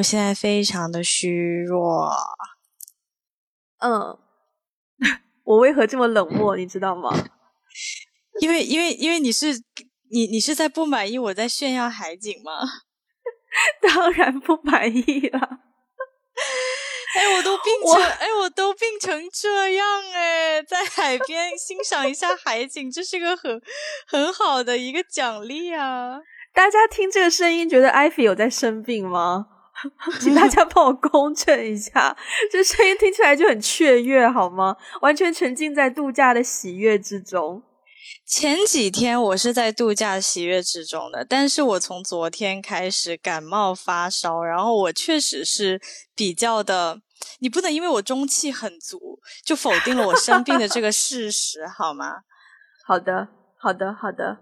我现在非常的虚弱。嗯，我为何这么冷漠？你知道吗？因为因为因为你是你你是在不满意我在炫耀海景吗？当然不满意了。哎，我都病成哎，我都病成这样哎，在海边欣赏一下海景，这是个很很好的一个奖励啊！大家听这个声音，觉得艾菲有在生病吗？请大家帮我公证一下，这声音听起来就很雀跃，好吗？完全沉浸在度假的喜悦之中。前几天我是在度假喜悦之中的，但是我从昨天开始感冒发烧，然后我确实是比较的，你不能因为我中气很足就否定了我生病的这个事实，好吗？好的，好的，好的，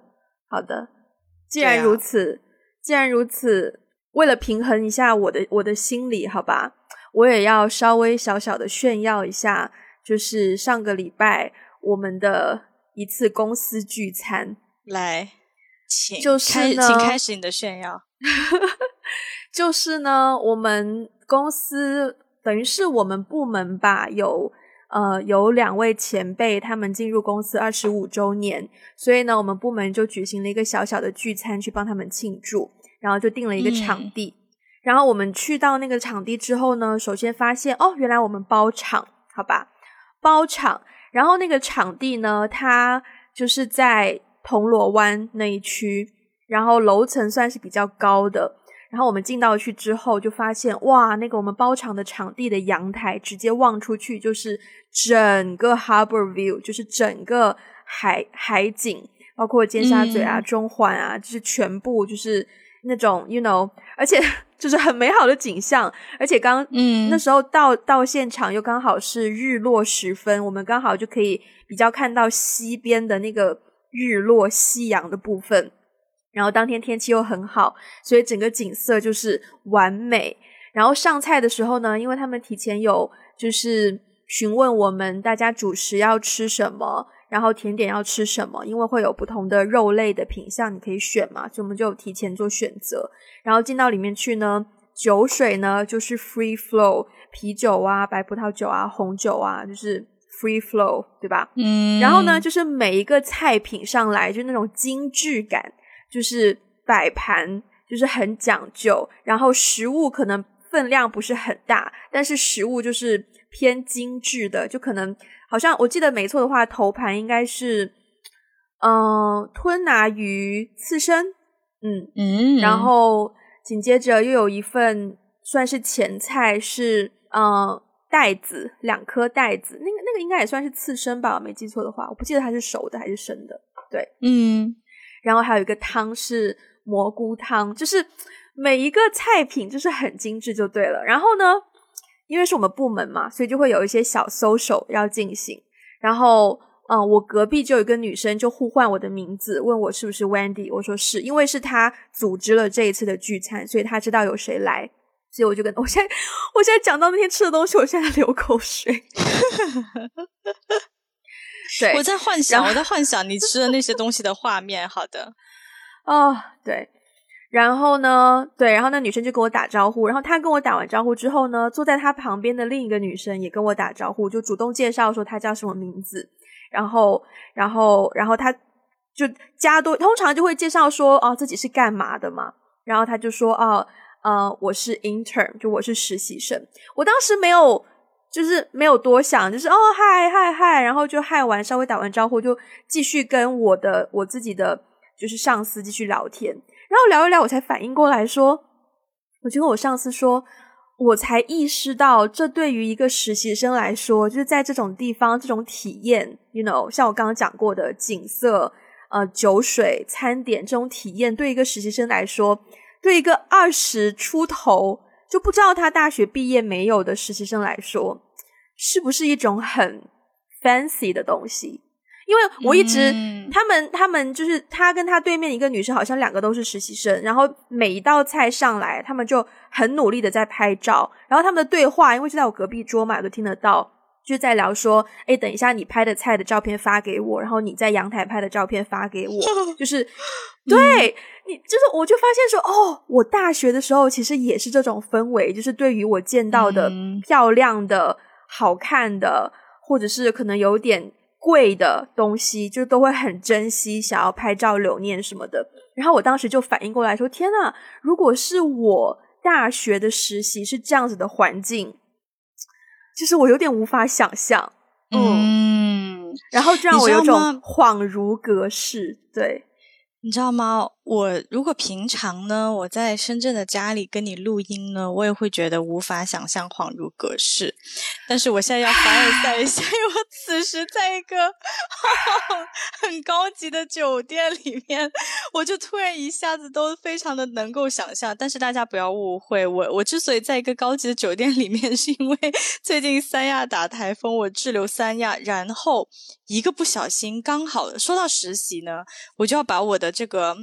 好的。既然如此，既然如此，为了平衡一下我的我的心理，好吧，我也要稍微小小的炫耀一下，就是上个礼拜我们的。一次公司聚餐，来，请就是请开始你的炫耀。就是呢，我们公司等于是我们部门吧，有呃有两位前辈，他们进入公司二十五周年，所以呢，我们部门就举行了一个小小的聚餐，去帮他们庆祝，然后就定了一个场地。然后我们去到那个场地之后呢，首先发现哦，原来我们包场，好吧，包场。然后那个场地呢，它就是在铜锣湾那一区，然后楼层算是比较高的。然后我们进到去之后，就发现哇，那个我们包场的场地的阳台直接望出去就是整个 Harbor View，就是整个海海景，包括尖沙咀啊、中环啊，就是全部就是那种 you know，而且。就是很美好的景象，而且刚嗯那时候到到现场又刚好是日落时分，我们刚好就可以比较看到西边的那个日落夕阳的部分。然后当天天气又很好，所以整个景色就是完美。然后上菜的时候呢，因为他们提前有就是询问我们大家主食要吃什么。然后甜点要吃什么？因为会有不同的肉类的品相，你可以选嘛，所以我们就提前做选择。然后进到里面去呢，酒水呢就是 free flow，啤酒啊、白葡萄酒啊、红酒啊，就是 free flow，对吧？嗯。然后呢，就是每一个菜品上来就那种精致感，就是摆盘就是很讲究。然后食物可能分量不是很大，但是食物就是偏精致的，就可能。好像我记得没错的话，头盘应该是，嗯，吞拿鱼刺身，嗯嗯，然后紧接着又有一份算是前菜，是嗯带子两颗带子，那个那个应该也算是刺身吧，我没记错的话，我不记得它是熟的还是生的，对，嗯，然后还有一个汤是蘑菇汤，就是每一个菜品就是很精致就对了，然后呢。因为是我们部门嘛，所以就会有一些小 social 要进行。然后，嗯，我隔壁就有一个女生就呼唤我的名字，问我是不是 Wendy。我说是，因为是她组织了这一次的聚餐，所以她知道有谁来。所以我就跟 我现在，我现在讲到那天吃的东西，我现在流口水。对，我在幻想，我在幻想你吃的那些东西的画面。好的，哦，对。然后呢？对，然后那女生就跟我打招呼。然后她跟我打完招呼之后呢，坐在她旁边的另一个女生也跟我打招呼，就主动介绍说她叫什么名字。然后，然后，然后她就加多，通常就会介绍说哦自己是干嘛的嘛。然后她就说哦，呃，我是 intern，就我是实习生。我当时没有，就是没有多想，就是哦嗨嗨嗨，然后就嗨完，稍微打完招呼，就继续跟我的我自己的就是上司继续聊天。然后聊一聊，我才反应过来，说，我就跟我上司说，我才意识到，这对于一个实习生来说，就是在这种地方，这种体验，you know，像我刚刚讲过的景色，呃，酒水、餐点这种体验，对一个实习生来说，对一个二十出头就不知道他大学毕业没有的实习生来说，是不是一种很 fancy 的东西？因为我一直，他们他们就是他跟他对面一个女生，好像两个都是实习生。然后每一道菜上来，他们就很努力的在拍照。然后他们的对话，因为就在我隔壁桌嘛，都听得到，就在聊说，哎，等一下你拍的菜的照片发给我，然后你在阳台拍的照片发给我，就是对你，就是我就发现说，哦，我大学的时候其实也是这种氛围，就是对于我见到的漂亮的、好看的，或者是可能有点贵的东西，就都会很珍惜，想要拍照留念什么的。然后我当时就反应过来说，天呐，如果是我大学的实习是这样子的环境。其实我有点无法想象，嗯，然后就让我有种恍如隔世，对。你知道吗？我如果平常呢，我在深圳的家里跟你录音呢，我也会觉得无法想象，恍如隔世。但是我现在要凡尔赛一下，因为我此时在一个 很高级的酒店里面，我就突然一下子都非常的能够想象。但是大家不要误会，我我之所以在一个高级的酒店里面，是因为最近三亚打台风，我滞留三亚，然后一个不小心，刚好说到实习呢，我就要把我的。这个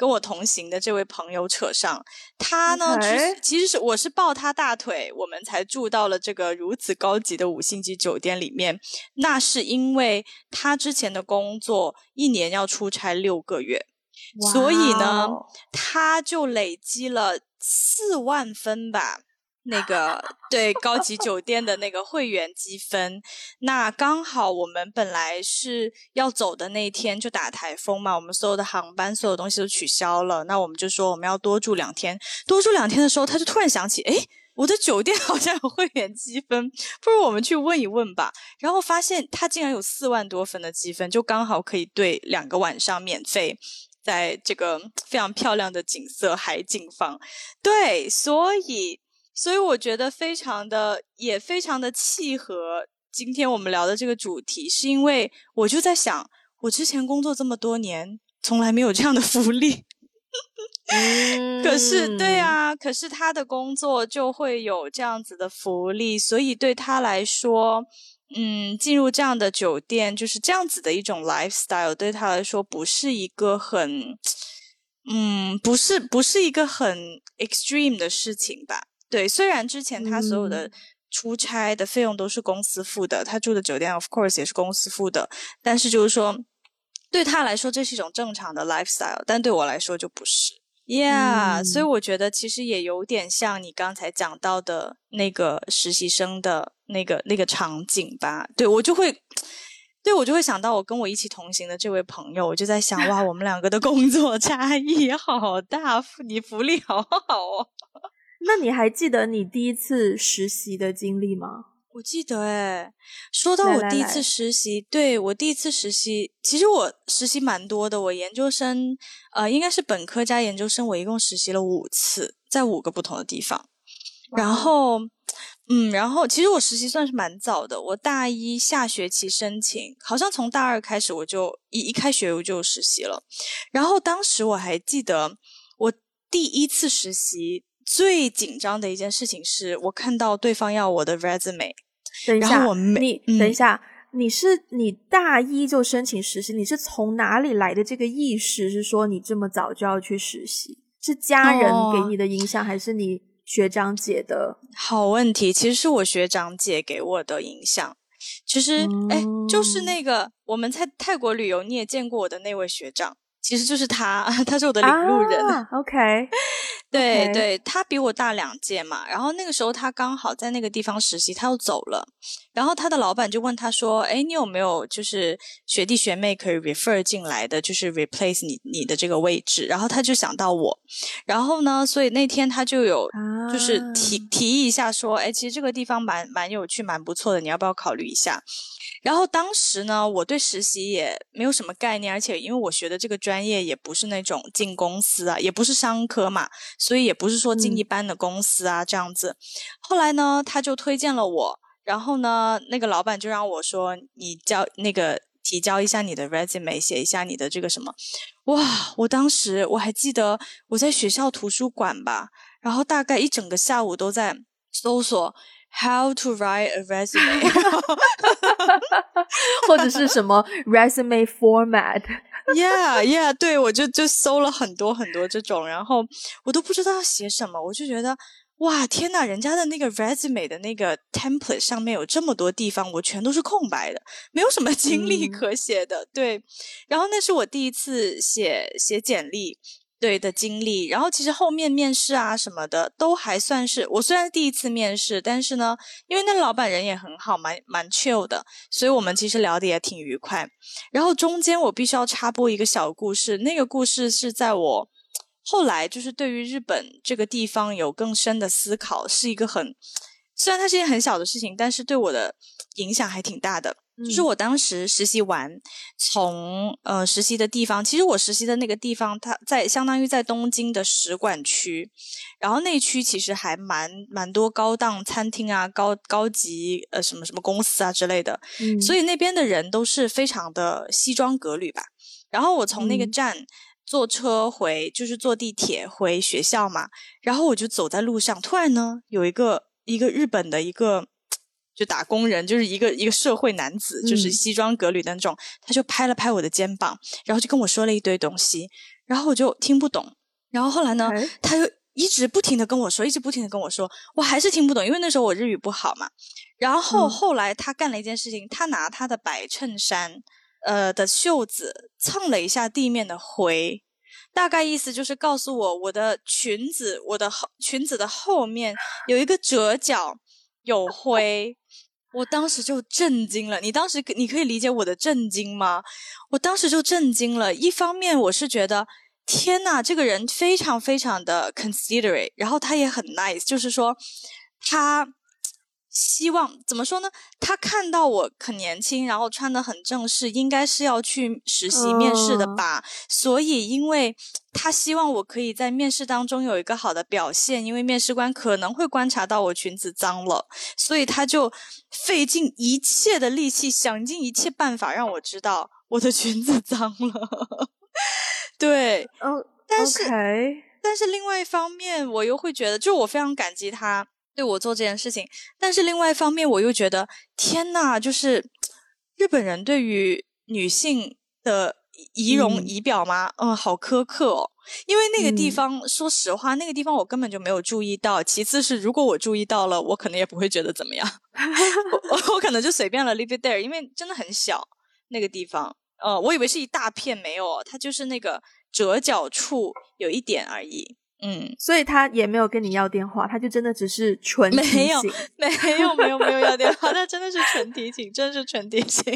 跟我同行的这位朋友扯上，他呢，其实是我是抱他大腿，我们才住到了这个如此高级的五星级酒店里面。那是因为他之前的工作一年要出差六个月，所以呢，他就累积了四万分吧。那个对高级酒店的那个会员积分，那刚好我们本来是要走的那天就打台风嘛，我们所有的航班所有东西都取消了，那我们就说我们要多住两天，多住两天的时候，他就突然想起，哎，我的酒店好像有会员积分，不如我们去问一问吧。然后发现他竟然有四万多分的积分，就刚好可以对两个晚上免费，在这个非常漂亮的景色海景房，对，所以。所以我觉得非常的，也非常的契合今天我们聊的这个主题，是因为我就在想，我之前工作这么多年，从来没有这样的福利。可是，对啊，可是他的工作就会有这样子的福利，所以对他来说，嗯，进入这样的酒店，就是这样子的一种 lifestyle，对他来说不是一个很，嗯，不是，不是一个很 extreme 的事情吧。对，虽然之前他所有的出差的费用都是公司付的，他住的酒店 of course 也是公司付的，但是就是说对他来说这是一种正常的 lifestyle，但对我来说就不是，yeah，所以我觉得其实也有点像你刚才讲到的那个实习生的那个那个场景吧。对我就会，对我就会想到我跟我一起同行的这位朋友，我就在想哇，我们两个的工作 差异好大，你福利好好哦。那你还记得你第一次实习的经历吗？我记得诶，说到我第一次实习，对我第一次实习，其实我实习蛮多的。我研究生，呃，应该是本科加研究生，我一共实习了五次，在五个不同的地方。然后，嗯，然后其实我实习算是蛮早的。我大一下学期申请，好像从大二开始我就一一开学我就实习了。然后当时我还记得，我第一次实习。最紧张的一件事情是我看到对方要我的 resume，等一下，我你等一下，你是你大一就申请实习，你是从哪里来的这个意识？是说你这么早就要去实习？是家人给你的影响，还是你学长姐的？好问题，其实是我学长姐给我的影响。其实，哎，就是那个我们在泰国旅游，你也见过我的那位学长。其实就是他，他是我的领路人。OK，对对，他比我大两届嘛。然后那个时候他刚好在那个地方实习，他又走了。然后他的老板就问他说：“哎，你有没有就是学弟学妹可以 refer 进来的，就是 replace 你你的这个位置？”然后他就想到我。然后呢，所以那天他就有就是提提议一下说：“哎，其实这个地方蛮蛮有趣，蛮不错的，你要不要考虑一下？”然后当时呢，我对实习也没有什么概念，而且因为我学的这个专业也不是那种进公司啊，也不是商科嘛，所以也不是说进一般的公司啊这样子。后来呢，他就推荐了我，然后呢，那个老板就让我说，你交那个提交一下你的 resume，写一下你的这个什么。哇，我当时我还记得我在学校图书馆吧，然后大概一整个下午都在搜索。How to write a resume，或者是什么 resume format？Yeah, yeah，对我就就搜了很多很多这种，然后我都不知道要写什么，我就觉得哇，天呐，人家的那个 resume 的那个 template 上面有这么多地方，我全都是空白的，没有什么经历可写的。对，然后那是我第一次写写简历。对的经历，然后其实后面面试啊什么的都还算是我虽然第一次面试，但是呢，因为那老板人也很好，蛮蛮 chill 的，所以我们其实聊的也挺愉快。然后中间我必须要插播一个小故事，那个故事是在我后来就是对于日本这个地方有更深的思考，是一个很虽然它是一件很小的事情，但是对我的影响还挺大的。就是我当时实习完，从呃实习的地方，其实我实习的那个地方，它在相当于在东京的使馆区，然后那区其实还蛮蛮多高档餐厅啊，高高级呃什么什么公司啊之类的，所以那边的人都是非常的西装革履吧。然后我从那个站坐车回，就是坐地铁回学校嘛，然后我就走在路上，突然呢有一个一个日本的一个。就打工人，就是一个一个社会男子，就是西装革履的那种，他就拍了拍我的肩膀，然后就跟我说了一堆东西，然后我就听不懂。然后后来呢，他就一直不停的跟我说，一直不停的跟我说，我还是听不懂，因为那时候我日语不好嘛。然后后来他干了一件事情，他拿他的白衬衫呃的袖子蹭了一下地面的灰，大概意思就是告诉我，我的裙子，我的后裙子的后面有一个折角。有灰，我当时就震惊了。你当时你可以理解我的震惊吗？我当时就震惊了。一方面我是觉得，天呐，这个人非常非常的 considerate，然后他也很 nice，就是说他。希望怎么说呢？他看到我很年轻，然后穿的很正式，应该是要去实习面试的吧。所以，因为他希望我可以在面试当中有一个好的表现，因为面试官可能会观察到我裙子脏了，所以他就费尽一切的力气，想尽一切办法让我知道我的裙子脏了。对，嗯，但是，但是另外一方面，我又会觉得，就我非常感激他。对我做这件事情，但是另外一方面，我又觉得天呐，就是日本人对于女性的仪容仪表吗？嗯，好苛刻哦。因为那个地方，说实话，那个地方我根本就没有注意到。其次是，如果我注意到了，我可能也不会觉得怎么样。我我可能就随便了，leave it there，因为真的很小那个地方。呃，我以为是一大片，没有，它就是那个折角处有一点而已。嗯，所以他也没有跟你要电话，他就真的只是纯没有 没有没有没有要电话，他真的是纯提醒，真的是纯提醒。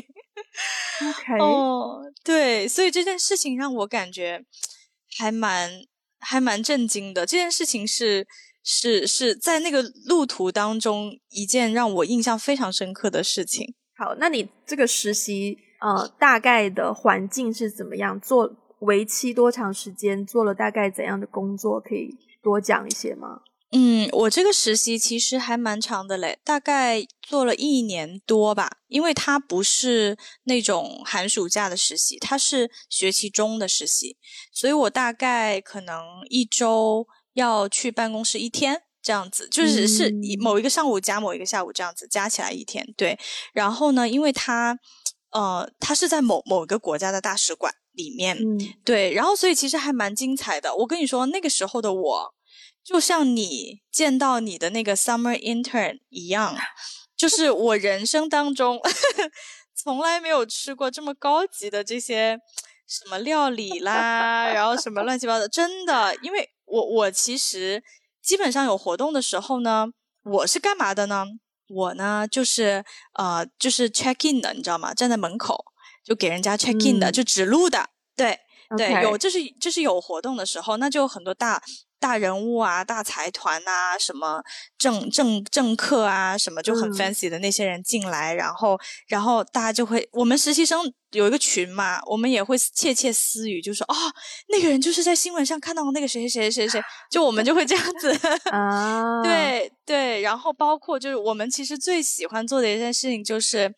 OK，哦，对，所以这件事情让我感觉还蛮还蛮震惊的。这件事情是是是在那个路途当中一件让我印象非常深刻的事情。好，那你这个实习呃，大概的环境是怎么样做？为期多长时间？做了大概怎样的工作？可以多讲一些吗？嗯，我这个实习其实还蛮长的嘞，大概做了一年多吧。因为它不是那种寒暑假的实习，它是学期中的实习，所以我大概可能一周要去办公室一天这样子，就是是某一个上午加某一个下午这样子，加起来一天。对，然后呢，因为它呃，它是在某某个国家的大使馆。里面，对，然后所以其实还蛮精彩的。我跟你说，那个时候的我，就像你见到你的那个 summer intern 一样，就 是我人生当中 从来没有吃过这么高级的这些什么料理啦，然后什么乱七八糟，真的。因为我我其实基本上有活动的时候呢，我是干嘛的呢？我呢就是呃就是 check in 的，你知道吗？站在门口。就给人家 check in 的，就指路的，对对，有这是这是有活动的时候，那就有很多大大人物啊、大财团啊、什么政政政客啊，什么就很 fancy 的那些人进来，然后然后大家就会，我们实习生有一个群嘛，我们也会窃窃私语，就说哦，那个人就是在新闻上看到那个谁谁谁谁谁，就我们就会这样子 啊，对对，然后包括就是我们其实最喜欢做的一件事情就是，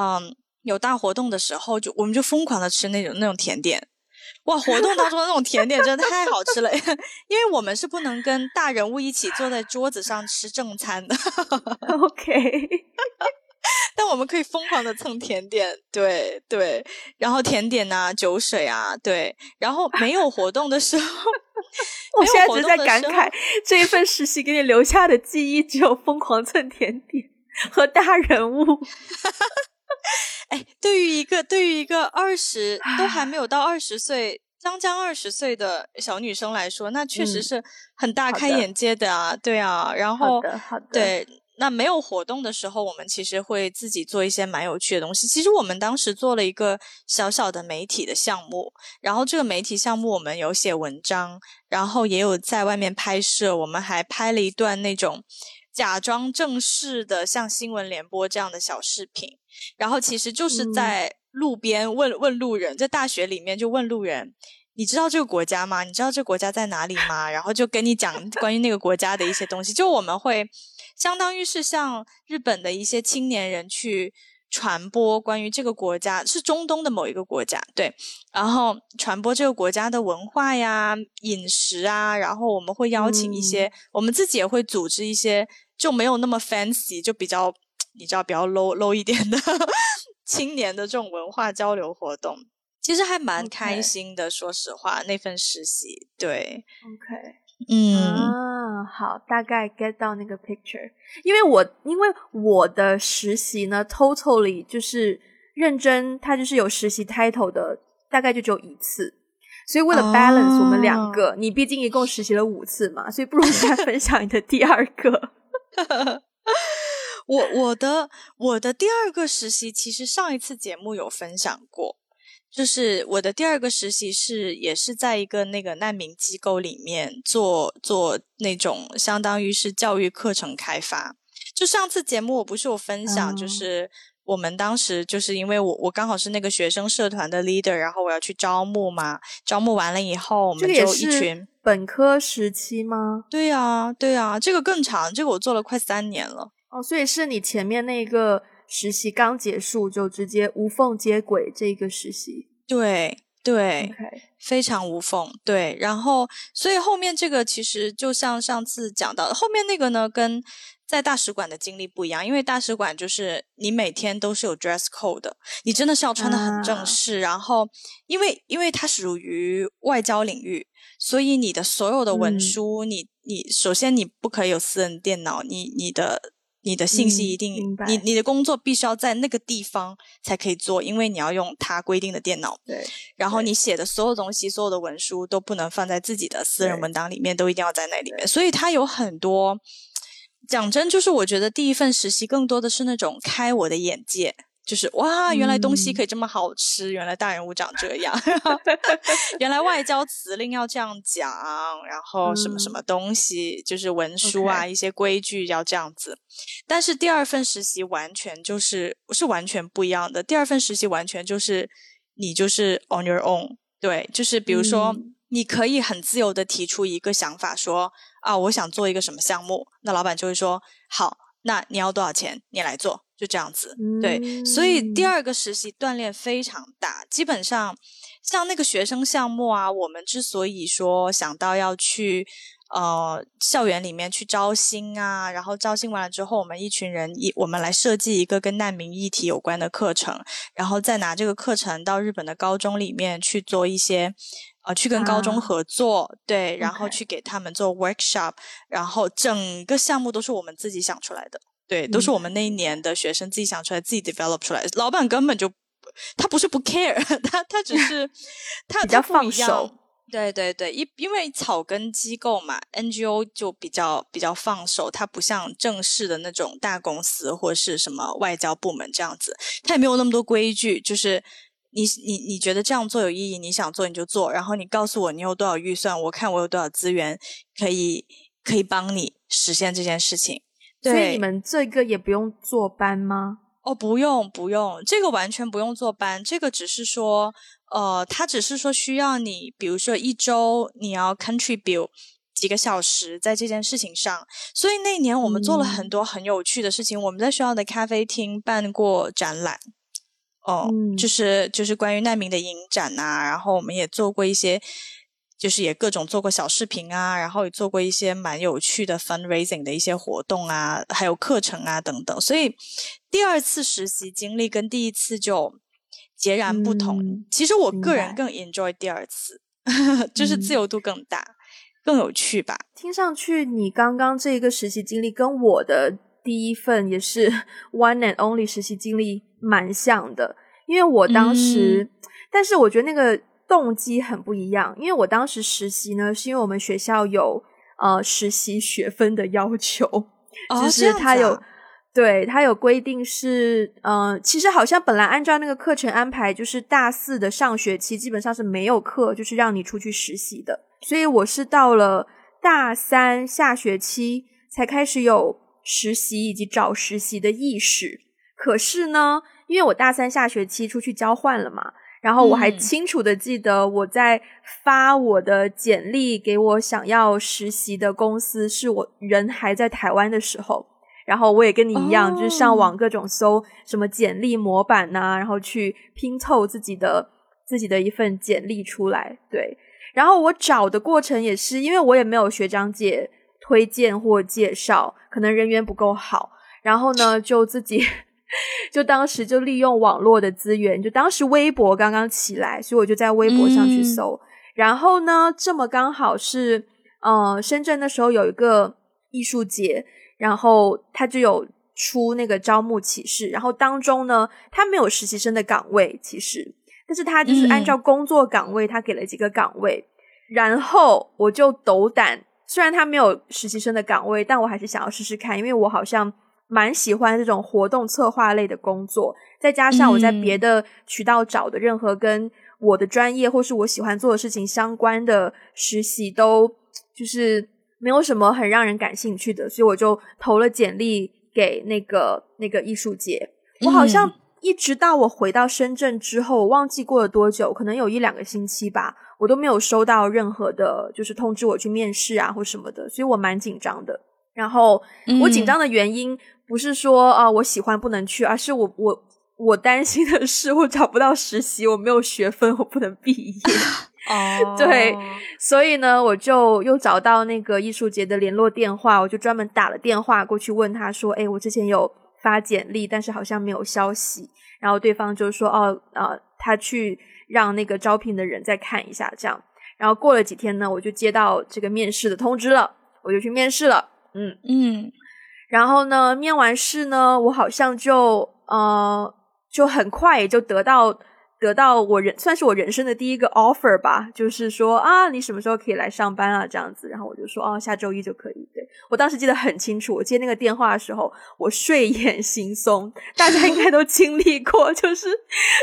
嗯。有大活动的时候，就我们就疯狂的吃那种那种甜点，哇！活动当中的那种甜点真的太好吃了，因为我们是不能跟大人物一起坐在桌子上吃正餐的。OK，但我们可以疯狂的蹭甜点，对对，然后甜点啊，酒水啊，对，然后没有活动的时候，我现在只在感慨这一份实习给你留下的记忆，只有疯狂蹭甜点和大人物。哎，对于一个对于一个二十都还没有到二十岁。将将二十岁的小女生来说，那确实是很大开眼界的啊！对啊，然后好的好的对，那没有活动的时候，我们其实会自己做一些蛮有趣的东西。其实我们当时做了一个小小的媒体的项目，然后这个媒体项目我们有写文章，然后也有在外面拍摄，我们还拍了一段那种假装正式的像新闻联播这样的小视频，然后其实就是在。路边问问路人，在大学里面就问路人，你知道这个国家吗？你知道这个国家在哪里吗？然后就跟你讲关于那个国家的一些东西。就我们会相当于是像日本的一些青年人去传播关于这个国家，是中东的某一个国家，对。然后传播这个国家的文化呀、饮食啊，然后我们会邀请一些，我们自己也会组织一些，就没有那么 fancy，就比较你知道比较 low low 一点的。青年的这种文化交流活动，其实还蛮开心的。说实话，那份实习，对，OK，嗯，啊，好，大概 get 到那个 picture。因为我因为我的实习呢，totally 就是认真，它就是有实习 title 的，大概就只有一次。所以为了 balance 我们两个，你毕竟一共实习了五次嘛，所以不如再 分享你的第二个。我我的我的第二个实习，其实上一次节目有分享过，就是我的第二个实习是也是在一个那个难民机构里面做做那种相当于是教育课程开发。就上次节目我不是有分享，就是我们当时就是因为我我刚好是那个学生社团的 leader，然后我要去招募嘛，招募完了以后我们就一群本科时期吗？对呀对呀，这个更长，这个我做了快三年了。哦，所以是你前面那个实习刚结束就直接无缝接轨这个实习，对对，非常无缝。对，然后所以后面这个其实就像上次讲到的，后面那个呢跟在大使馆的经历不一样，因为大使馆就是你每天都是有 dress code 的，你真的是要穿的很正式。然后因为因为它属于外交领域，所以你的所有的文书，你你首先你不可以有私人电脑，你你的。你的信息一定，你你的工作必须要在那个地方才可以做，因为你要用他规定的电脑。对，然后你写的所有东西、所有的文书都不能放在自己的私人文档里面，都一定要在那里面。所以它有很多，讲真，就是我觉得第一份实习更多的是那种开我的眼界。就是哇，原来东西可以这么好吃，原来大人物长这样，原来外交辞令要这样讲，然后什么什么东西，就是文书啊，一些规矩要这样子。但是第二份实习完全就是是完全不一样的，第二份实习完全就是你就是 on your own，对，就是比如说你可以很自由的提出一个想法，说啊，我想做一个什么项目，那老板就会说好，那你要多少钱，你来做。就这样子，对，所以第二个实习锻炼非常大。基本上，像那个学生项目啊，我们之所以说想到要去呃校园里面去招新啊，然后招新完了之后，我们一群人一我们来设计一个跟难民议题有关的课程，然后再拿这个课程到日本的高中里面去做一些呃去跟高中合作，对，然后去给他们做 workshop，然后整个项目都是我们自己想出来的。对，都是我们那一年的学生自己想出来、自己 develop 出来。老板根本就他不是不 care，他他只是 他比较放手。对对对，因因为草根机构嘛，NGO 就比较比较放手，它不像正式的那种大公司或是什么外交部门这样子，它也没有那么多规矩。就是你你你觉得这样做有意义，你想做你就做，然后你告诉我你有多少预算，我看我有多少资源可以可以帮你实现这件事情。所以你们这个也不用坐班吗？哦，不用不用，这个完全不用坐班，这个只是说，呃，他只是说需要你，比如说一周你要 contribute 几个小时在这件事情上。所以那年我们做了很多很有趣的事情，我们在学校的咖啡厅办过展览，哦，就是就是关于难民的影展啊，然后我们也做过一些。就是也各种做过小视频啊，然后也做过一些蛮有趣的 fundraising 的一些活动啊，还有课程啊等等。所以第二次实习经历跟第一次就截然不同。嗯其实我个人更 enjoy 第二次，就是自由度更大，更有趣吧。听上去你刚刚这个实习经历跟我的第一份也是 one and only 实习经历蛮像的，因为我当时，但是我觉得那个动机很不一样，因为我当时实习呢，是因为我们学校有呃实习学分的要求，哦就是他有。对，它有规定是，呃，其实好像本来按照那个课程安排，就是大四的上学期基本上是没有课，就是让你出去实习的。所以我是到了大三下学期才开始有实习以及找实习的意识。可是呢，因为我大三下学期出去交换了嘛，然后我还嗯清楚的记得我在发我的简历给我想要实习的公司，是我人还在台湾的时候。然后我也跟你一样，哦就是上网各种搜什么简历模板呐、然后去拼凑自己的自己的一份简历出来。对，然后我找的过程也是，因为我也没有学长姐推荐或介绍，可能人缘不够好，然后呢就自己 就当时就利用网络的资源，就当时微博刚刚起来，所以我就在微博上去嗯搜。然后呢，这么刚好是呃，深圳那时候有一个艺术节，然后他就有出那个招募启事，然后当中呢，他没有实习生的岗位，其实，但是他就是按照工作岗位，他给了几个岗位，然后我就斗胆，虽然他没有实习生的岗位，但我还是想要试试看，因为我好像蛮喜欢这种活动策划类的工作，再加上我在别的渠道找的任何跟我的专业或是我喜欢做的事情相关的实习，都就是没有什么很让人感兴趣的，所以我就投了简历给那个那个艺术节。我好像嗯一直到我回到深圳之后，我忘记过了多久，可能有一两个星期吧，我都没有收到任何的，就是通知我去面试啊或什么的，所以我蛮紧张的。然后我紧张的原因不是说啊、我喜欢不能去，而是我我我担心的是我找不到实习，我没有学分，我不能毕业。哦，对所以呢，我就又找到那个艺术节的联络电话，我就专门打了电话过去问他说：“哎，我之前有发简历，但是好像没有消息。”然后对方就说：“哦，呃，他去让那个招聘的人再看一下，这样。”然后过了几天呢，我就接到这个面试的通知了，我就去面试了。嗯，嗯然后呢，面完试呢，我好像就呃就很快也就得到得到我人算是我人生的第一个 offer 吧，就是说啊，你什么时候可以来上班啊？这样子，然后我就说哦，下周一就可以。对我当时记得很清楚，我接那个电话的时候，我睡眼惺忪，大家应该都经历过，就是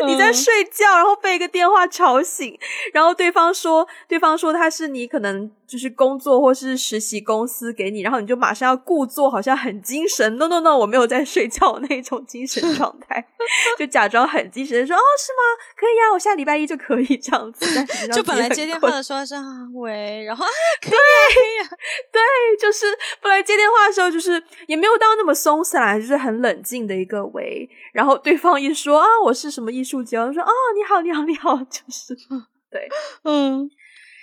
你在嗯睡觉，然后被一个电话吵醒，然后对方说，对方说他是你可能就是工作或是实习公司给你，然后你就马上要故作好像很精神，no no no，我没有在睡觉那种精神状态，就假装很精神说哦是吗？可以呀、我下礼拜一就可以这样子。就本来接电话的时候是啊喂，然后啊 对，就是本来接电话的时候，就是也没有到那么松散，就是很冷静的一个喂。然后对方一说啊，我是什么艺术家，我说哦，你好，你好，你好，就是对。嗯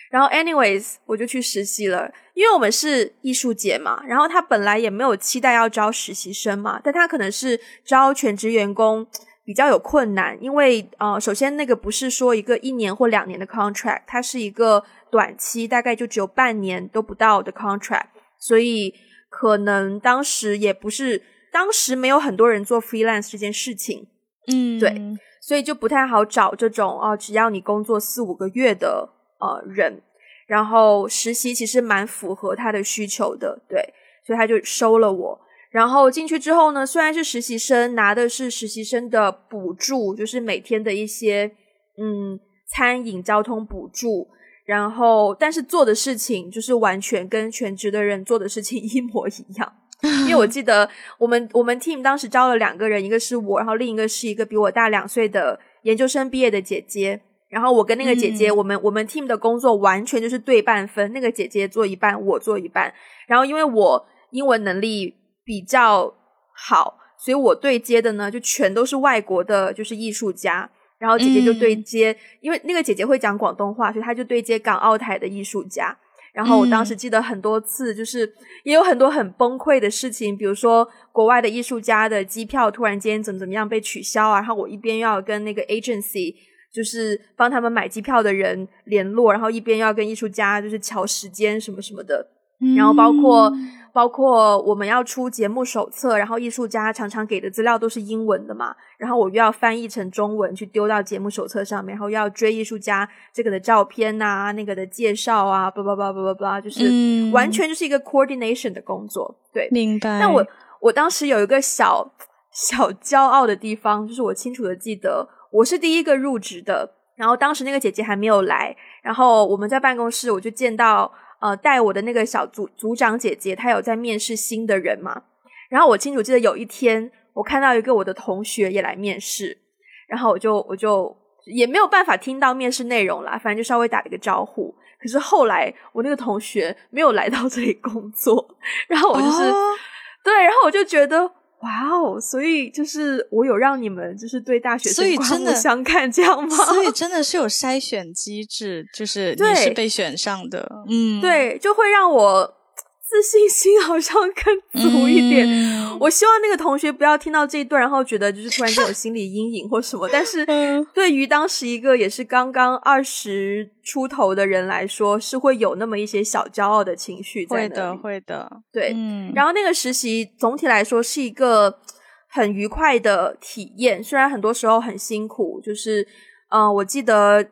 然后，anyways，我就去实习了，因为我们是艺术节嘛，然后他本来也没有期待要招实习生嘛，但他可能是招全职员工比较有困难，因为呃，首先那个不是说一个一年或两年的 contract，它是一个短期，大概就只有半年都不到的 contract，所以可能当时也不是，当时没有很多人做 freelance 这件事情，嗯，对所以就不太好找这种哦、只要你工作四五个月的呃人，然后实习其实蛮符合他的需求的，对，所以他就收了我。然后进去之后呢，虽然是实习生，拿的是实习生的补助，就是每天的一些嗯餐饮、交通补助，然后但是做的事情就是完全跟全职的人做的事情 一模一样。因为我记得我们我们 team 当时招了两个人，一个是我，然后另一个是一个比我大两岁的研究生毕业的姐姐。然后我跟那个姐姐，嗯我们我们 team 的工作完全就是对半分，那个姐姐做一半，我做一半。然后因为我英文能力比较好，所以我对接的呢就全都是外国的，就是艺术家。然后姐姐就对嗯接，因为那个姐姐会讲广东话，所以她就对接港澳台的艺术家。然后我当时嗯记得很多次，就是也有很多很崩溃的事情，比如说国外的艺术家的机票突然间怎么怎么样被取消啊，然后我一边要跟那个 agency 就是帮他们买机票的人联络，然后一边要跟艺术家就是瞧时间什么什么的。然后包括、嗯包括我们要出节目手册，然后艺术家常常给的资料都是英文的嘛，然后我又要翻译成中文去丢到节目手册上面，然后又要追艺术家这个的照片呐、那个的介绍啊，叭叭叭叭叭叭，就是嗯完全就是一个 coordination 的工作。对，明白。但我我当时有一个小小骄傲的地方，就是我清楚的记得我是第一个入职的，然后当时那个姐姐还没有来，然后我们在办公室我就见到呃带我的那个小组组长姐姐，她有在面试新的人嘛，然后我清楚记得有一天我看到一个我的同学也来面试，然后我就我就也没有办法听到面试内容啦，反正就稍微打了一个招呼。可是后来我那个同学没有来到这里工作，然后我就是、哦对，然后我就觉得哇哦，所以就是我有让你们就是对大学所生刮目以真的相看这样吗？所以真的是有筛选机制，就是你是被选上的，嗯，对，就会让我自信心好像更足一点。嗯。我希望那个同学不要听到这一段，然后觉得就是突然间有心理阴影或什么。但是嗯。对于当时一个也是刚刚二十出头的人来说，是会有那么一些小骄傲的情绪在会的，会的，对，嗯，然后那个实习总体来说是一个很愉快的体验，虽然很多时候很辛苦，就是嗯、呃我记得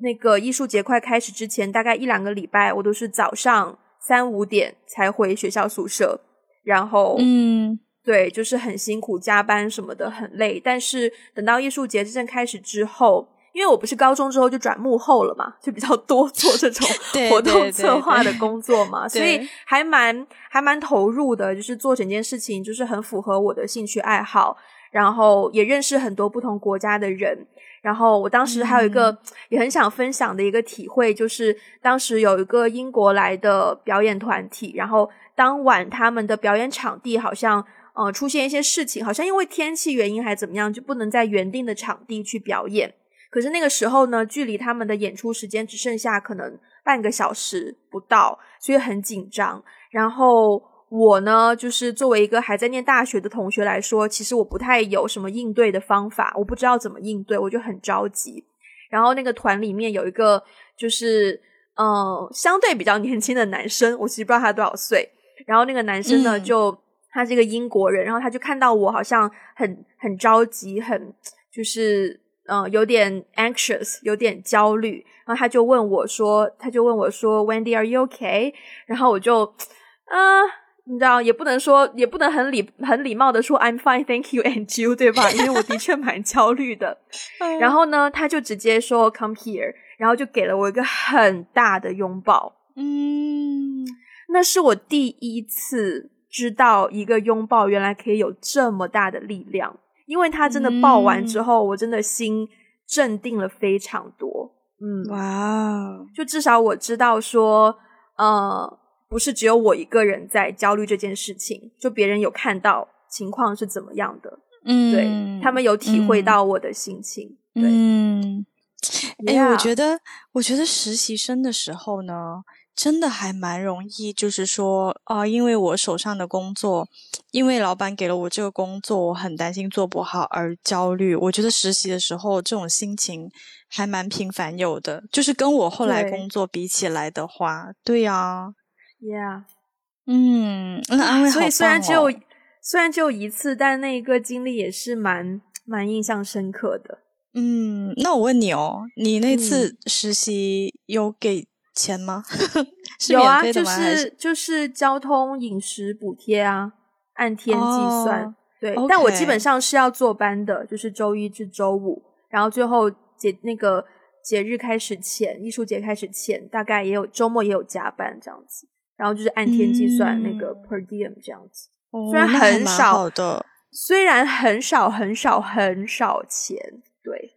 那个艺术节快开始之前，大概一两个礼拜，我都是早上三五点才回学校宿舍，然后嗯对，就是很辛苦，加班什么的很累。但是等到艺术节真正开始之后，因为我不是高中之后就转幕后了嘛，就比较多做这种活动策划的工作嘛，所以还蛮还蛮投入的，就是做整件事情就是很符合我的兴趣爱好，然后也认识很多不同国家的人。然后我当时还有一个也很想分享的一个体会，就是当时有一个英国来的表演团体，然后当晚他们的表演场地好像呃出现一些事情，好像因为天气原因还怎么样，就不能在原定的场地去表演。可是那个时候呢，距离他们的演出时间只剩下可能半个小时不到，所以很紧张。然后我呢，就是作为一个还在念大学的同学来说，其实我不太有什么应对的方法，我不知道怎么应对，我就很着急。然后那个团里面有一个就是嗯、呃相对比较年轻的男生，我其实不知道他多少岁。然后那个男生呢，嗯就他是一个英国人，然后他就看到我好像很很着急，很就是呃有点 anxious，有点焦虑，然后他就问我说，他就问我说，Wendy，Are you okay？然后我就啊。你知道，也不能说，也不能很礼很礼貌的说 I'm fine, thank you and you，对吧？因为我的确 蛮焦虑的。然后呢，他就直接说 Come here，然后就给了我一个很大的拥抱。嗯，那是我第一次知道一个拥抱原来可以有这么大的力量，因为他真的抱完之后，我真的心镇定了非常多。嗯，哇哦，就至少我知道说，呃，不是只有我一个人在焦虑这件事情，就别人有看到情况是怎么样的，嗯，对、他们有体会到我的心情。对，嗯，哎、我觉得，我觉得实习生的时候呢，真的还蛮容易，就是说啊、因为我手上的工作，因为老板给了我这个工作，我很担心做不好而焦虑。我觉得实习的时候这种心情还蛮频繁有的，就是跟我后来工作比起来的话，对呀、Yeah，嗯，所以虽然只有、哦虽然只有一次，但那一个经历也是蛮蛮印象深刻的。嗯，那我问你哦，你那嗯次实习有给钱吗？是有啊，就是就是交通饮食补贴啊，按天计算。哦对但我基本上是要坐班的，就是周一至周五，然后最后节那个节日开始前，艺术节开始前，大概也有周末也有加班这样子，然后就是按天计算那个嗯 per diem 这样子。哦虽然很少好的，虽然很少很少很少钱，对，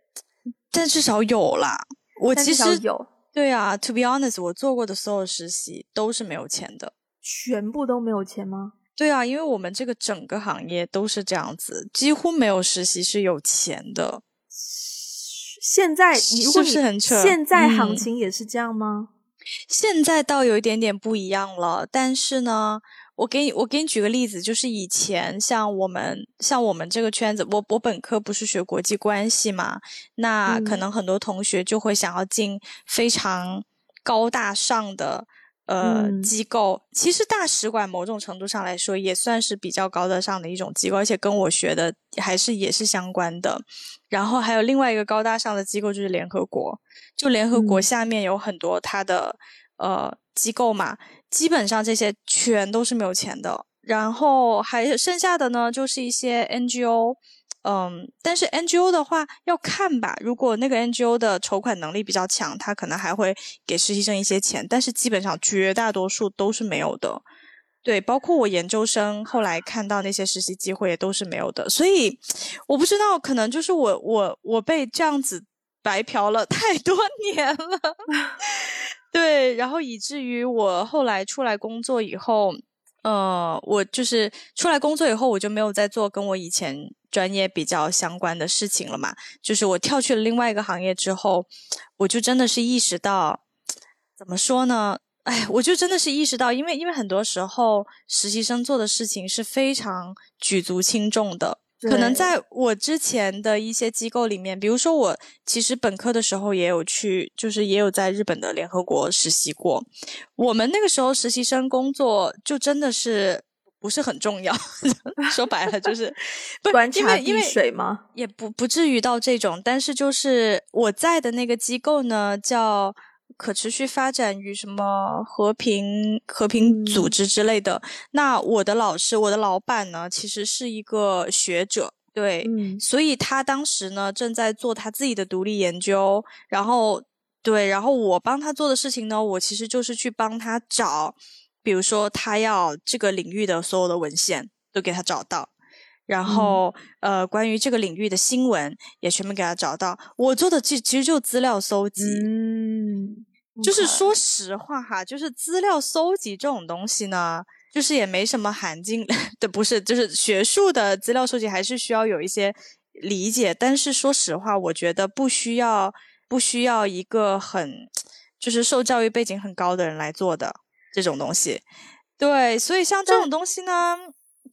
但至少有啦。我其实有，对啊，to be honest，我做过的所有实习都是没有钱的。全部都没有钱吗？对啊，因为我们这个整个行业都是这样子，几乎没有实习是有钱的。现在如果你是很扯现在行嗯情也是这样吗？现在倒有一点点不一样了，但是呢，我给你我给你举个例子，就是以前像我们像我们这个圈子，我我本科不是学国际关系嘛，那可嗯能很多同学就会想要进非常高大上的。呃，嗯机构其实大使馆某种程度上来说也算是比较高大上的一种机构，而且跟我学的还是也是相关的。然后还有另外一个高大上的机构就是联合国，就联合国嗯下面有很多它的、呃机构嘛，基本上这些全都是没有钱的。然后还剩下的呢，就是一些 NGO，嗯，但是 NGO 的话要看吧，如果那个 NGO 的筹款能力比较强，他可能还会给实习生一些钱，但是基本上绝大多数都是没有的。对，包括我研究生后来看到那些实习机会也都是没有的，所以我不知道，可能就是我我我被这样子白嫖了太多年了，对，然后以至于我后来出来工作以后，呃，我就是出来工作以后，我就没有再做跟我以前专业比较相关的事情了嘛，就是我跳去了另外一个行业之后，我就真的是意识到，怎么说呢？哎，我就真的是意识到，因为因为很多时候实习生做的事情是非常举足轻重的。可能在我之前的一些机构里面，比如说我其实本科的时候也有去，就是也有在日本的联合国实习过。我们那个时候实习生工作就真的是不是很重要，说白了就是 不是观察滴因为因为水吗？也不不至于到这种，但是就是我在的那个机构呢，叫可持续发展与什么和平和平组嗯织之类的。那我的老师，我的老板呢，其实是一个学者，对，嗯所以他当时呢正在做他自己的独立研究，然后对，然后我帮他做的事情呢，我其实就是去帮他找，比如说他要这个领域的所有的文献都给他找到。然后，呃，关于这个领域的新闻也全部给他找到。我做的其其实就资料搜集，嗯，就是说实话哈，就是资料搜集这种东西呢，就是也没什么含金的，不是，就是学术的资料收集还是需要有一些理解。但是说实话，我觉得不需要不需要一个很就是受教育背景很高的人来做的这种东西。对，所以像这种东西呢，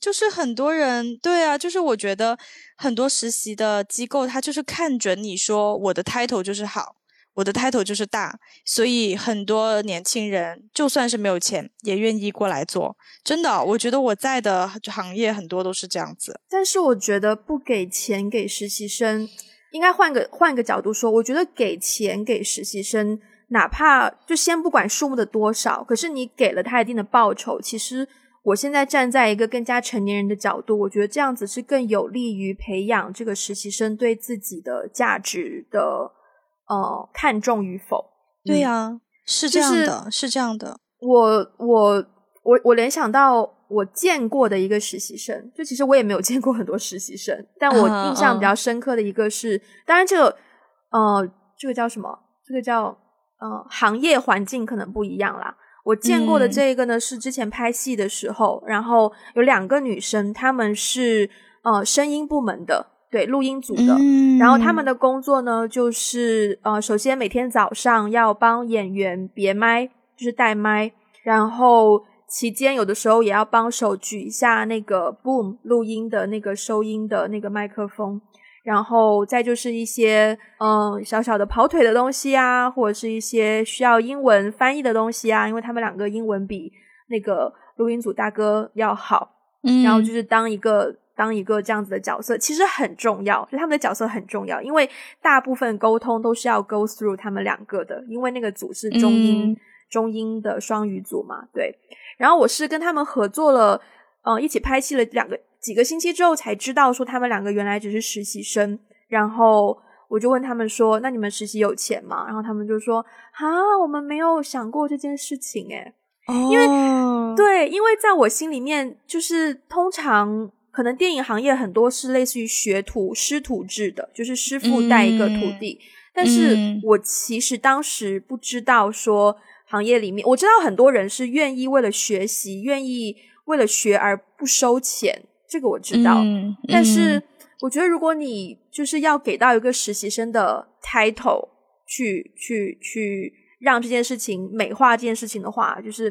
就是很多人对啊，就是我觉得很多实习的机构，他就是看准你说我的 title 就是好，我的 title 就是大，所以很多年轻人就算是没有钱，也愿意过来做。真的，我觉得我在的行业很多都是这样子。但是我觉得不给钱给实习生，应该换个换个角度说，我觉得给钱给实习生，哪怕就先不管数目的多少，可是你给了他一定的报酬，其实我现在站在一个更加成年人的角度，我觉得这样子是更有利于培养这个实习生对自己的价值的呃看重与否。嗯对呀、是这样的，是这样的。我我我我联想到我见过的一个实习生，就其实我也没有见过很多实习生，但我嗯印象比嗯较深刻的一个是，当然这个呃这个叫什么？这个叫呃行业环境可能不一样啦。我见过的嗯。这个呢，是之前拍戏的时候，然后有两个女生，她们是呃声音部门的，对录音组的，嗯。然后她们的工作呢，就是呃，首先每天早上要帮演员别麦，就是带麦，然后期间有的时候也要帮手举一下那个 boom 录音的那个收音的那个麦克风，然后再就是一些嗯、呃小小的跑腿的东西啊，或者是一些需要英文翻译的东西啊，因为他们两个英文比那个录音组大哥要好，嗯，然后就是当一个当一个这样子的角色，其实很重要，就他们的角色很重要，因为大部分沟通都是要 go through 他们两个的，因为那个组是中英、嗯。中英的双语组嘛，对。然后我是跟他们合作了，嗯，一起拍戏了两个几个星期之后，才知道说他们两个原来只是实习生，然后。我就问他们说：“那你们实习有钱吗？”然后他们就说：“啊，我们没有想过这件事情。”诶因为对，因为在我心里面，就是通常可能电影行业很多是类似于学徒师徒制的，就是师傅带一个徒弟。但是嗯我其实当时不知道说行业里面，我知道很多人是愿意为了学习，愿意为了学而不收钱，这个我知道。嗯但是我觉得如果你就是要给到一个实习生的 title 去去去让这件事情美化这件事情的话，就是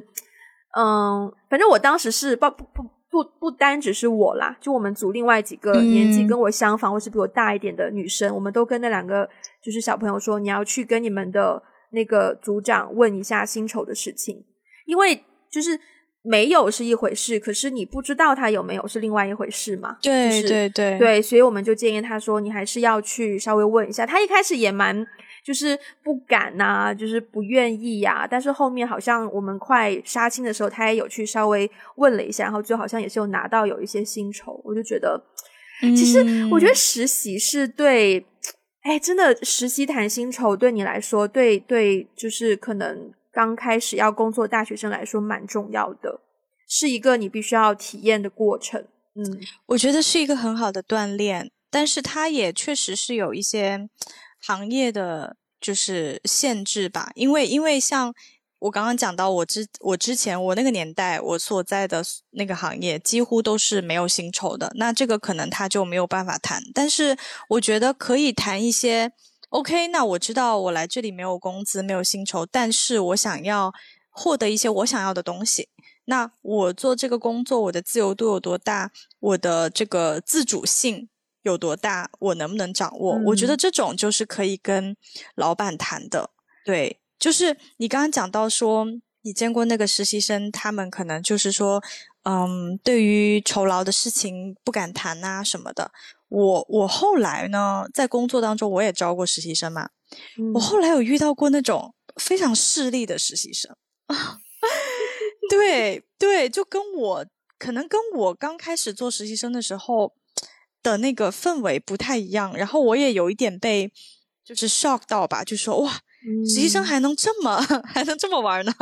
嗯，反正我当时是不不不不不单只是我啦，就我们组另外几个年纪跟我相仿或是比我大一点的女生，我们都跟那两个就是小朋友说，你要去跟你们的那个组长问一下薪酬的事情，因为就是没有是一回事，可是你不知道他有没有是另外一回事嘛？对对对对，所以我们就建议他说，你还是要去稍微问一下。他一开始也蛮。就是不敢呐，就是不愿意呀。但是后面好像我们快杀青的时候，他也有去稍微问了一下，然后最后好像也是有拿到有一些薪酬。我就觉得，其实我觉得实习是对，哎，真的实习谈薪酬对你来说，对对，就是可能刚开始要工作大学生来说蛮重要的，是一个你必须要体验的过程。嗯，我觉得是一个很好的锻炼，但是它也确实是有一些。行业的就是限制吧，因为因为像我刚刚讲到，我之我之前我那个年代我所在的那个行业几乎都是没有薪酬的，那这个可能他就没有办法谈。但是我觉得可以谈一些，OK，那我知道我来这里没有工资没有薪酬，但是我想要获得一些我想要的东西。那我做这个工作，我的自由度有多大？我的这个自主性？有多大，我能不能掌握？我觉得这种就是可以跟老板谈的。对，就是你刚刚讲到说，你见过那个实习生，他们可能就是说，嗯，对于酬劳的事情不敢谈啊什么的。我我后来呢，在工作当中我也招过实习生嘛，我后来有遇到过那种非常势利的实习生啊，对对，就跟我可能跟我刚开始做实习生的时候。的那个氛围不太一样，然后我也有一点被就是 shock 到吧，就说哇，实习生还能这么 还能这么玩呢？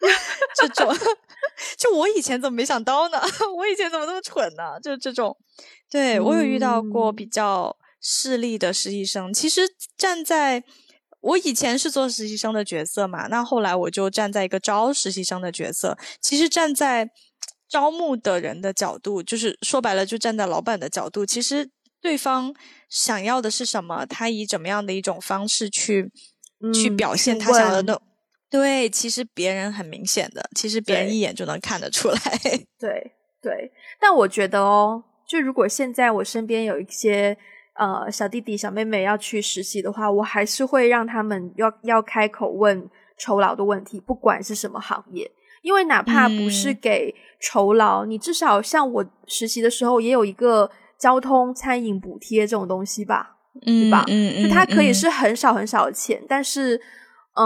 这种 就我以前怎么没想到呢？我以前怎么那么蠢呢？就这种，对我有遇到过比较势利的实习生。其实站在我以前是做实习生的角色嘛，那后来我就站在一个招实习生的角色。其实站在招募的人的角度，就是说白了，就站在老板的角度，其实对方想要的是什么，他以怎么样的一种方式去去表现他想要的，对，其实别人很明显的，其实别人一眼就能看得出来。对对，但我觉得哦，就如果现在我身边有一些呃小弟弟小妹妹要去实习的话，我还是会让他们要要开口问酬劳的问题，不管是什么行业。因为哪怕不是给酬劳，你至少像我实习的时候也有一个交通餐饮补贴这种东西吧，对吧？嗯就它可以是很少很少的钱，但是，嗯，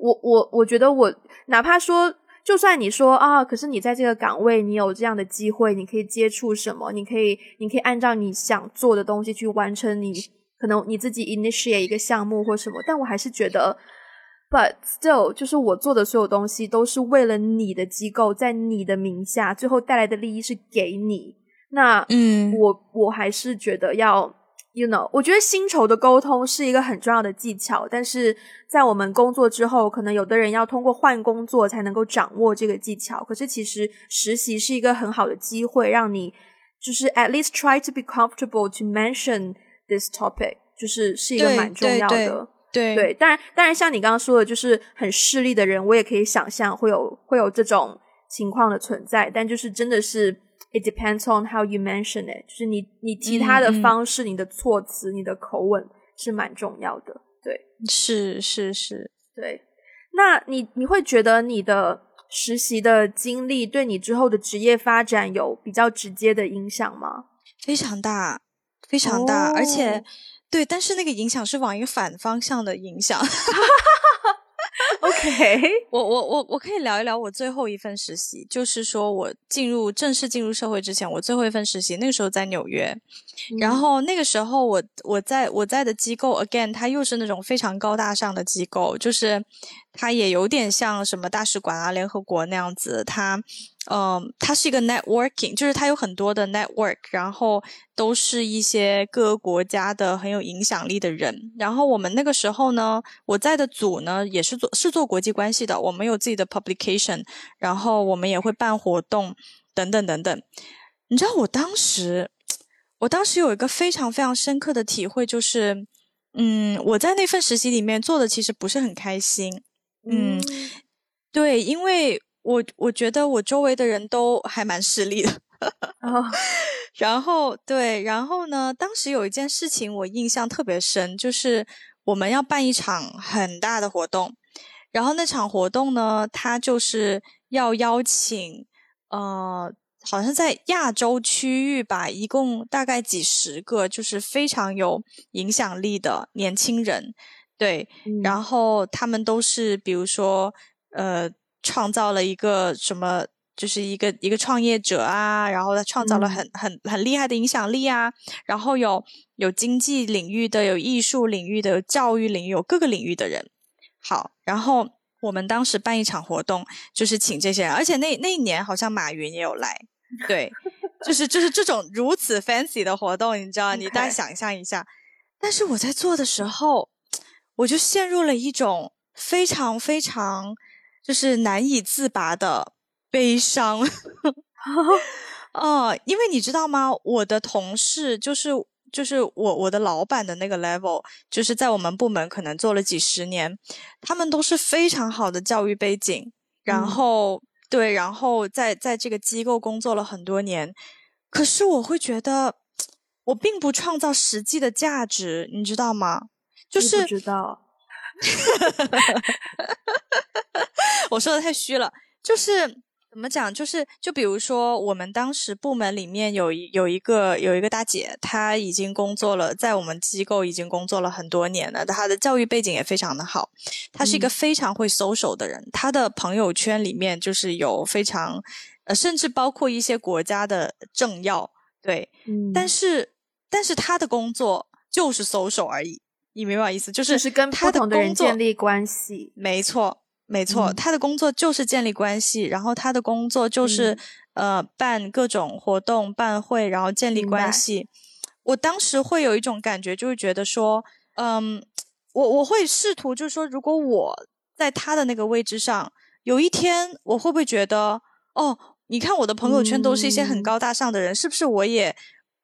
我我我觉得我哪怕说，就算你说啊，可是你在这个岗位，你有这样的机会，你可以接触什么？你可以你可以按照你想做的东西去完成你可能你自己 initiate 一个项目或什么，但我还是觉得。But still，就是我做的所有东西都是为了你的机构，在你的名下，最后带来的利益是给你。那，嗯，我我还是觉得要，you know，我觉得薪酬的沟通是一个很重要的技巧。但是在我们工作之后，可能有的人要通过换工作才能够掌握这个技巧。可是其实实习是一个很好的机会，让你就是 at least try to be comfortable to mention this topic，就是是一个蛮重要的。对对，当然，当然，像你刚刚说的，就是很势利的人，我也可以想象会有会有这种情况的存在。但就是真的是，it depends on how you mention it，就是你你提他的方式、你的措辞、你的口吻是蛮重要的。对，是是是，对。那你你会觉得你的实习的经历对你之后的职业发展有比较直接的影响吗？非常大，非常大，而且。对，但是那个影响是往一个反方向的影响。OK，我我我我可以聊一聊我最后一份实习，就是说我进入正式进入社会之前，我最后一份实习那个时候在纽约，然后那个时候我我在我在的机构，again，它又是那种非常高大上的机构，就是它也有点像什么大使馆啊、联合国那样子，它。嗯，它是一个 networking，就是它有很多的 network，然后都是一些各个国家的很有影响力的人。然后我们那个时候呢，我在的组呢也是做是做国际关系的，我们有自己的 publication，然后我们也会办活动等等等等。你知道我当时我当时有一个非常非常深刻的体会，就是，嗯，我在那份实习里面做的其实不是很开心，嗯，对，因为我我觉得我周围的人都还蛮势利的，哦，然后对，然后呢，当时有一件事情我印象特别深，就是我们要办一场很大的活动，然后那场活动呢，它就是要邀请呃。好像在亚洲区域吧，一共大概几十个，就是非常有影响力的年轻人，对，嗯。然后他们都是比如说呃，创造了一个什么，就是一个一个创业者啊，然后他创造了嗯很、很很厉害的影响力啊，然后有有经济领域的，有艺术领域的，有教育领域，有各个领域的人。好，然后我们当时办一场活动，就是请这些人，而且那那一年好像马云也有来，对，就是就是这种如此 fancy 的活动，你知道，你大概 OK 想象一下。但是我在做的时候，我就陷入了一种非常非常就是难以自拔的悲伤。哦，因为你知道吗？我的同事就是就是我我的老板的那个 level，就是在我们部门可能做了几十年，他们都是非常好的教育背景，然嗯后、对，然后在在这个机构工作了很多年，可是我会觉得我并不创造实际的价值，你知道吗？就是不知道，我说的太虚了，就是怎么讲？就是就比如说，我们当时部门里面有一有一个有一个大姐，她已经工作了，在我们机构已经工作了很多年了，她的教育背景也非常的好，她是一个嗯非常会 social 的人，她的朋友圈里面就是有非常呃，甚至包括一些国家的政要，对，嗯，但是但是她的工作就是 social 而已。你明白我意思？就是就是跟不同的人工作建立关系，没错，没错，嗯他的工作就是建立关系，然后他的工作就是、嗯呃办各种活动、办会，然后建立关系。我当时会有一种感觉，就是觉得说，嗯，我我会试图就是说，如果我在他的那个位置上，有一天我会不会觉得，哦，你看我的朋友圈都是一些很嗯高大上的人，是不是我也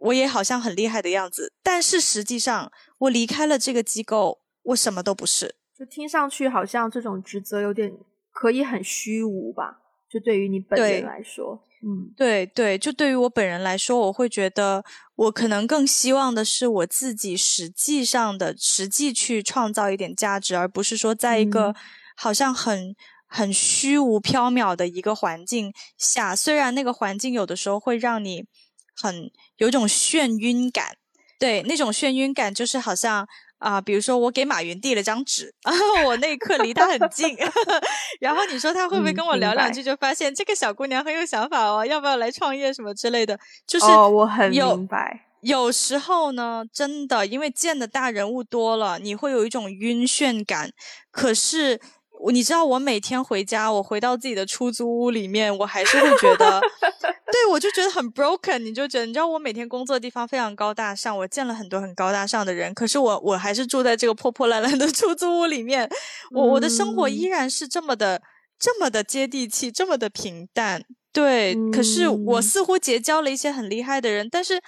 我也好像很厉害的样子？但是实际上，我离开了这个机构，我什么都不是。就听上去好像这种职责有点可以很虚无吧？就对于你本人来说，嗯对对，就对于我本人来说，我会觉得我可能更希望的是我自己实际上的实际去创造一点价值，而不是说在一个嗯好像很很虚无缥缈的一个环境下，虽然那个环境有的时候会让你很有一种眩晕感，对，那种眩晕感就是好像。啊、比如说我给马云递了张纸，然后我那一刻离他很近，然后你说他会不会跟我聊两句，就发现这个小姑娘很有想法哦，要不要来创业什么之类的？就是哦，我很明白，有时候呢，真的因为见的大人物多了，你会有一种晕眩感。可是你知道，我每天回家，我回到自己的出租屋里面，我还是会觉得，对我就觉得很 broken。你就觉得，你知道，我每天工作的地方非常高大上，我见了很多很高大上的人，可是我我还是住在这个破破烂烂的出租屋里面，我我的生活依嗯然是这么的这么的接地气，这么的平淡。对，可是我嗯似乎结交了一些很厉害的人，但是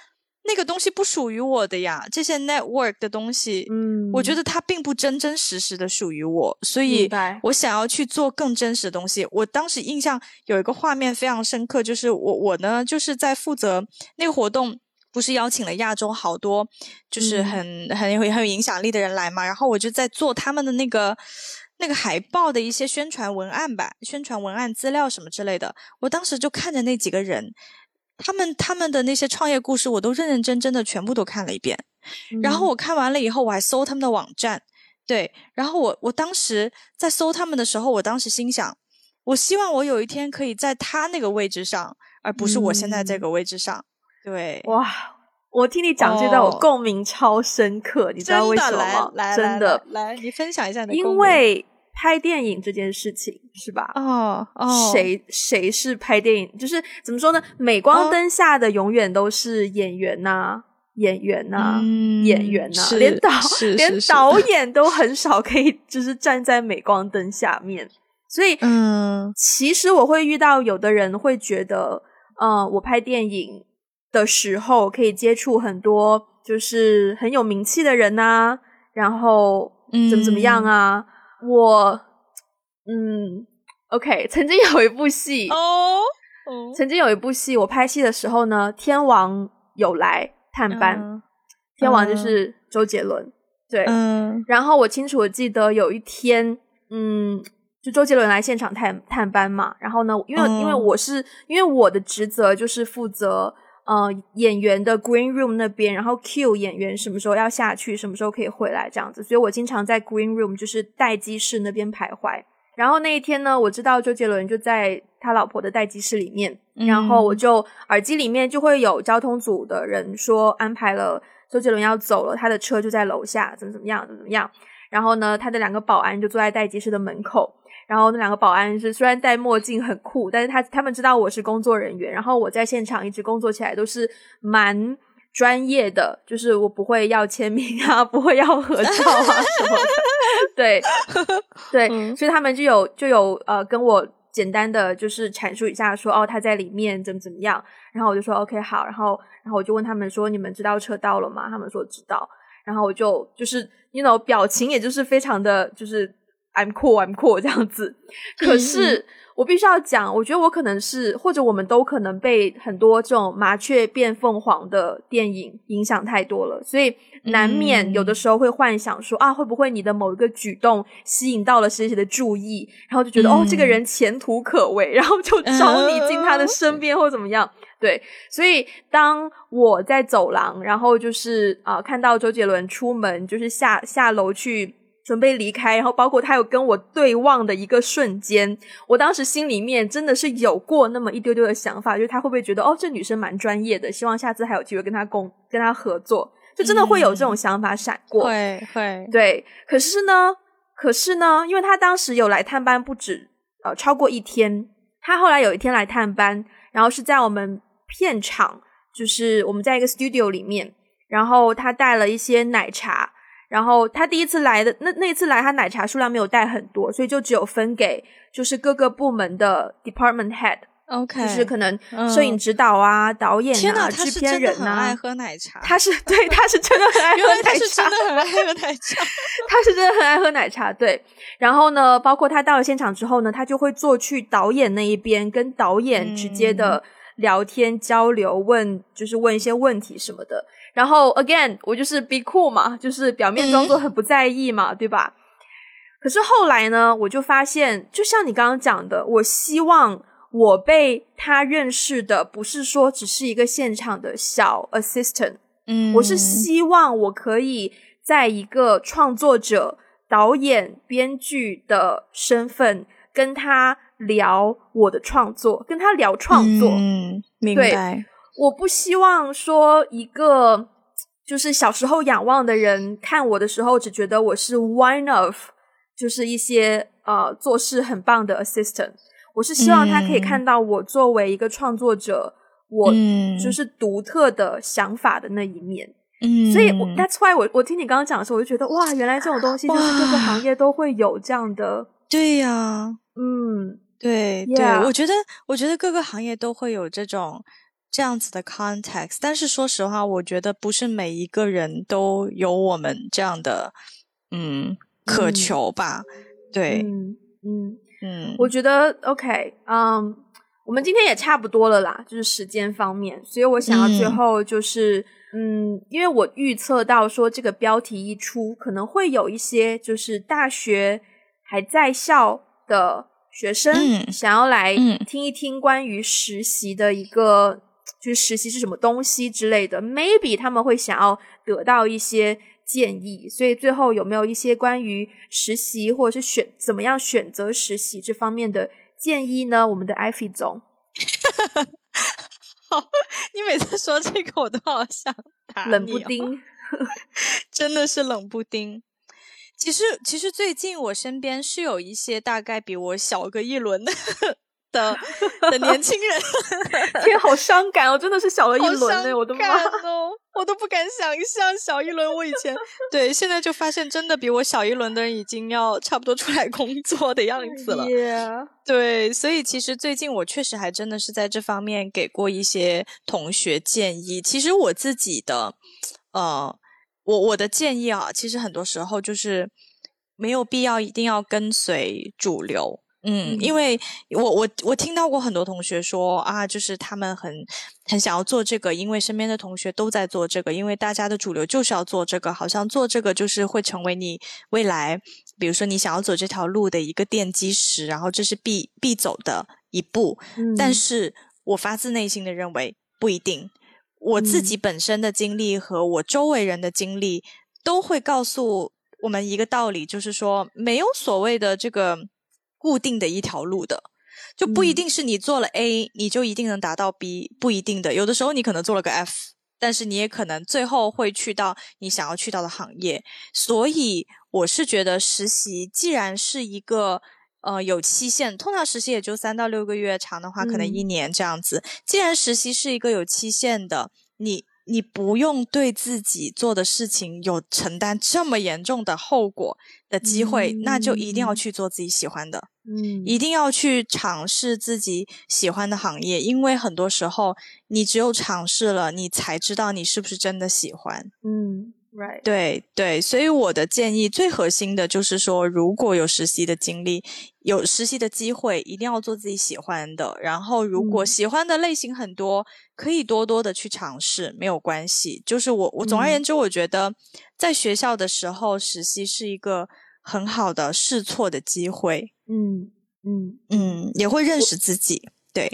那个东西不属于我的呀。这些 network 的东西，嗯，我觉得它并不真真实实的属于我，所以我想要去做更真实的东西。我当时印象有一个画面非常深刻，就是我我呢就是在负责那个活动。不是邀请了亚洲好多就是嗯很、很有很有影响力的人来嘛，然后我就在做他们的那个那个海报的一些宣传文案吧，宣传文案资料什么之类的。我当时就看着那几个人，他们他们的那些创业故事，我都认认真真的全部都看了一遍。然后嗯我看完了以后，我还搜他们的网站，对。然后我我当时在搜他们的时候，我当时心想，我希望我有一天可以在他那个位置上，而不是我现在这嗯个位置上。对，哇，我听你讲这段，我哦共鸣超深刻，你知道为什么吗？真的，来，你分享一下你的共因为拍电影这件事情是吧？哦哦，谁谁是拍电影？就是怎么说呢？镁光哦灯下的永远都是演员呐、演员呐、嗯演员呐、是连导连导演都很少可以就是站在镁光灯下面，所以嗯其实我会遇到有的人会觉得，呃，我拍电影的时候，可以接触很多就是很有名气的人呐、然后怎么怎么样啊？我嗯，OK，曾经有一部戏哦，曾经有一部戏，我拍戏的时候呢，天王有来探班，嗯天王就是周杰伦，对，嗯。然后我清楚的记得有一天，嗯，就周杰伦来现场探探班嘛，然后呢，因为、嗯因为我是因为我的职责就是负责呃演员的 green room 那边，然后 cue 演员什么时候要下去，什么时候可以回来这样子，所以我经常在 green room 就是待机室那边徘徊。然后那一天呢，我知道周杰伦就在他老婆的待机室里面，然后我就耳机里面就会有交通组的人说安排了周杰伦要走了，他的车就在楼下，怎么怎么样，怎么怎么样。然后呢，他的两个保安就坐在待机室的门口。然后那两个保安是虽然戴墨镜很酷，但是他他们知道我是工作人员，然后我在现场一直工作起来都是蛮专业的，就是我不会要签名啊，不会要合照啊什么的。对 对，嗯所以他们就有就有呃跟我简单的就是阐述一下说哦他在里面怎么怎么样，然后我就说 OK 好，然后然后我就问他们说你们知道车到了吗？他们说知道，然后我就就是 you know 表情也就是非常的就是 I'm cool I'm cool 这样子，可是。我必须要讲，我觉得我可能是，或者我们都可能被很多这种麻雀变凤凰的电影影响太多了，所以难免有的时候会幻想说、啊，会不会你的某一个举动吸引到了谁谁的注意，然后就觉得、嗯哦，这个人前途可畏，然后就招你进他的身边或怎么样。对，所以当我在走廊，然后就是啊、呃看到周杰伦出门，就是下下楼去。准备离开，然后包括他有跟我对望的一个瞬间，我当时心里面真的是有过那么一丢丢的想法，就是他会不会觉得哦，这女生蛮专业的，希望下次还有机会跟他共跟他合作，就真的会有这种想法闪过。会会，对，可是呢，可是呢，因为他当时有来探班不止呃超过一天，他后来有一天来探班，然后是在我们片场，就是我们在一个 studio 里面，然后他带了一些奶茶。然后他第一次来的那那一次来，他奶茶数量没有带很多，所以就只有分给就是各个部门的 department head，OK，就是可能嗯摄影指导啊、导演天啊、制是真的片人啊很爱，喝奶茶，他是对，他是真的很爱 喝奶茶他是真，的很爱喝奶茶。他是真的很爱喝奶茶。对，然后呢，包括他到了现场之后呢，他就会坐去导演那一边，跟导演直接的聊天交流，问就是问一些问题什么的。然后 again，我就是 be cool 嘛，就是表面装作很不在意嘛，对吧？可是后来呢，我就发现，就像你刚刚讲的，我希望我被他认识的不是说只是一个现场的小 assistant，嗯我是希望我可以在一个创作者、导演、编剧的身份跟他聊我的创作，跟他聊创作。嗯，明白。我不希望说一个就是小时候仰望的人看我的时候，只觉得我是 one of，就是一些呃做事很棒的 assistant。我是希望他可以嗯。看到我作为一个创作者，我嗯。就是独特的想法的那一面。嗯，所以我，That's why 我我听你刚刚讲的时候，我就觉得哇，原来这种东西就是各个行业都会有这样的，对呀、嗯，对对，我觉得我觉得各个行业都会有这种这样子的 context，但是说实话，我觉得不是每一个人都有我们这样的嗯渴嗯求吧？对，嗯嗯，嗯，我觉得 OK，嗯、我们今天也差不多了啦，就是时间方面，所以我想要最嗯。后就是，嗯因为我预测到说这个标题一出，可能会有一些就是大学还在校的学生嗯想要来嗯。听一听关于实习的一个，就是实习是什么东西之类的，maybe 他们会想要得到一些建议，所以最后有没有一些关于实习或者是选怎么样选择实习这方面的建议呢？我们的艾菲总，好你每次说这个，我都好想打冷不丁，真的是冷不丁。其实，其实最近我身边是有一些大概比我小个一轮的的的年轻人，天，好伤感哦，真的是小了一好轮呢，伤我的妈！感哦！我都不敢想象小一轮。我以前对，现在就发现真的比我小一轮的人已经要差不多出来工作的样子了。对，所以其实最近我确实还真的是在这方面给过一些同学建议。其实我自己的，呃，我我的建议啊，其实很多时候就是没有必要一定要跟随主流。嗯，因为我我我听到过很多同学说啊，就是他们很很想要做这个，因为身边的同学都在做这个，因为大家的主流就是要做这个，好像做这个就是会成为你未来，比如说你想要走这条路的一个奠基石，然后这是必必走的一步。但是我发自内心的认为不一定，我自己本身的经历和我周围人的经历都会告诉我们一个道理，就是说没有所谓的这个。固定的一条路的，就不一定是你做了 A，你就一定能达到 B，不一定的。有的时候你可能做了个 F，但是你也可能最后会去到你想要去到的行业。所以我是觉得实习既然是一个呃有期限，通常实习也就三到六个月，长的话可能一年这样子。既然实习是一个有期限的，你。你不用对自己做的事情有承担这么严重的后果的机会，那就一定要去做自己喜欢的，嗯，一定要去尝试自己喜欢的行业，因为很多时候你只有尝试了，你才知道你是不是真的喜欢，嗯。Right，对对，所以我的建议最核心的就是说，如果有实习的经历，有实习的机会，一定要做自己喜欢的。然后，如果喜欢的类型很多，可以多多的去尝试，没有关系。就是我我总而言之，我觉得在学校的时候实习是一个很好的试错的机会。嗯嗯嗯，也会认识自己。对，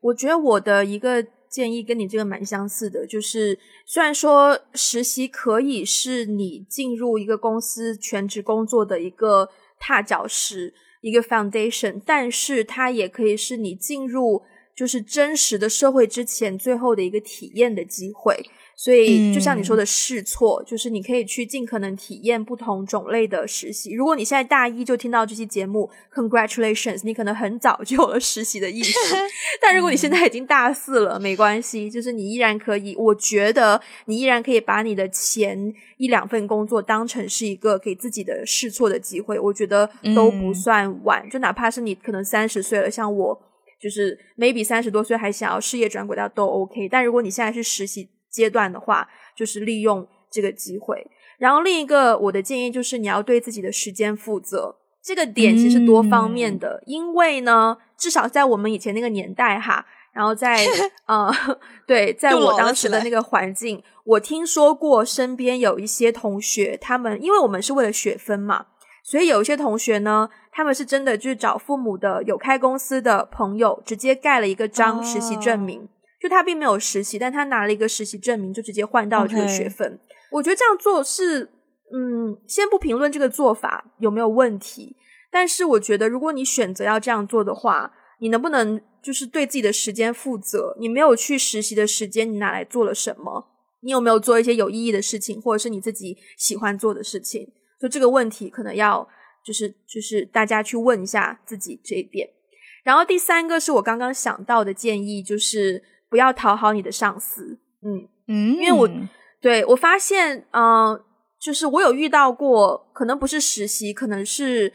我觉得我的一个。建议跟你这个蛮相似的，就是虽然说实习可以是你进入一个公司全职工作的一个踏脚石，一个 foundation，但是它也可以是你进入就是真实的社会之前最后的一个体验的机会。所以，就像你说的试错，就是你可以去尽可能体验不同种类的实习。如果你现在大一就听到这期节目，Congratulations，你可能很早就有了实习的意识。但如果你现在已经大四了，没关系，就是你依然可以。我觉得你依然可以把你的前一两份工作当成是一个给自己的试错的机会。我觉得都不算晚，就哪怕是你可能三十岁了，像我，就是 maybe 三十多岁还想要事业转轨道都 OK。但如果你现在是实习，阶段的话，就是利用这个机会。然后另一个我的建议就是，你要对自己的时间负责。这个点其实多方面的，因为呢，至少在我们以前那个年代哈，然后在 呃，对，在我当时的那个环境，我听说过身边有一些同学，他们因为我们是为了学分嘛，所以有一些同学呢，他们是真的就是找父母的有开公司的朋友，直接盖了一个章实习证明。就他并没有实习，但他拿了一个实习证明，就直接换到这个学分。我觉得这样做是，嗯，先不评论这个做法有没有问题，但是我觉得如果你选择要这样做的话，你能不能就是对自己的时间负责？你没有去实习的时间，你拿来做了什么？你有没有做一些有意义的事情，或者是你自己喜欢做的事情？就这个问题，可能要就是就是大家去问一下自己这一点。然后第三个是我刚刚想到的建议，就是。不要讨好你的上司，嗯。嗯，因为我对我发现，嗯，就是我有遇到过，可能不是实习，可能是，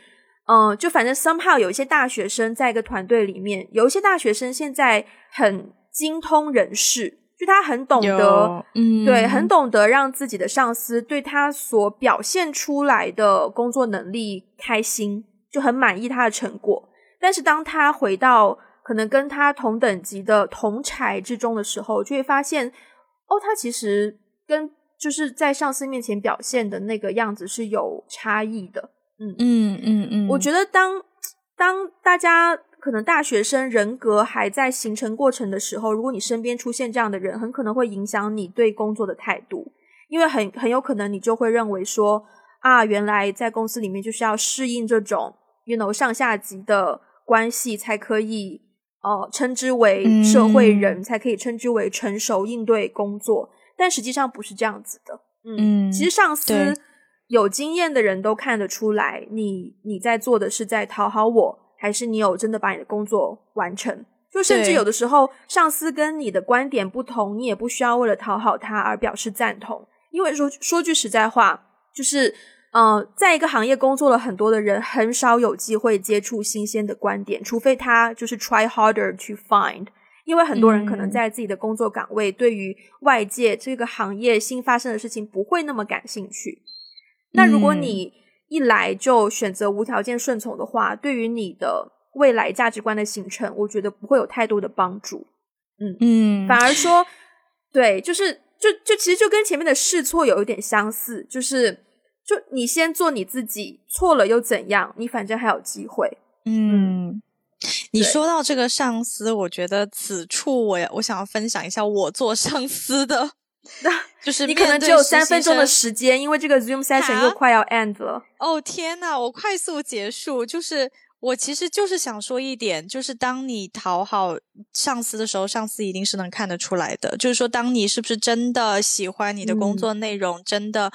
嗯，就反正 somehow 有一些大学生在一个团队里面，有一些大学生现在很精通人事，就他很懂得，嗯，对，很懂得让自己的上司对他所表现出来的工作能力开心，就很满意他的成果，但是当他回到可能跟他同等级的同才之中的时候，就会发现，哦，他其实跟就是在上司面前表现的那个样子是有差异的。嗯嗯嗯嗯，我觉得当当大家可能大学生人格还在形成过程的时候，如果你身边出现这样的人，很可能会影响你对工作的态度，因为很很有可能你就会认为说，啊，原来在公司里面就是要适应这种 you know 上下级的关系才可以。哦，称之为社会人才可以称之为成熟应对工作，但实际上不是这样子的。嗯，其实上司有经验的人都看得出来，你你在做的是在讨好我，还是你有真的把你的工作完成？就甚至有的时候，上司跟你的观点不同，你也不需要为了讨好他而表示赞同。因为说说句实在话，就是呃，在一个行业工作了很多的人，很少有机会接触新鲜的观点，除非他就是 try harder to find。因为很多人可能嗯在自己的工作岗位，对于外界这个行业新发生的事情不会那么感兴趣。那如果嗯你一来就选择无条件顺从的话，对于你的未来价值观的形成，我觉得不会有太多的帮助。嗯嗯，反而说，对，就是就就其实就跟前面的试错有一点相似，就是就你先做你自己，错了又怎样？你反正还有机会。嗯，你说到这个上司，我觉得此处我也我想要分享一下我做上司的，就是你可能只有三分钟的时间，因为这个 Zoom session 又快要 end 了。哦天呐，我快速结束，就是我其实就是想说一点，就是当你讨好上司的时候，上司一定是能看得出来的。就是说，当你是不是真的喜欢你的工嗯作内容，真的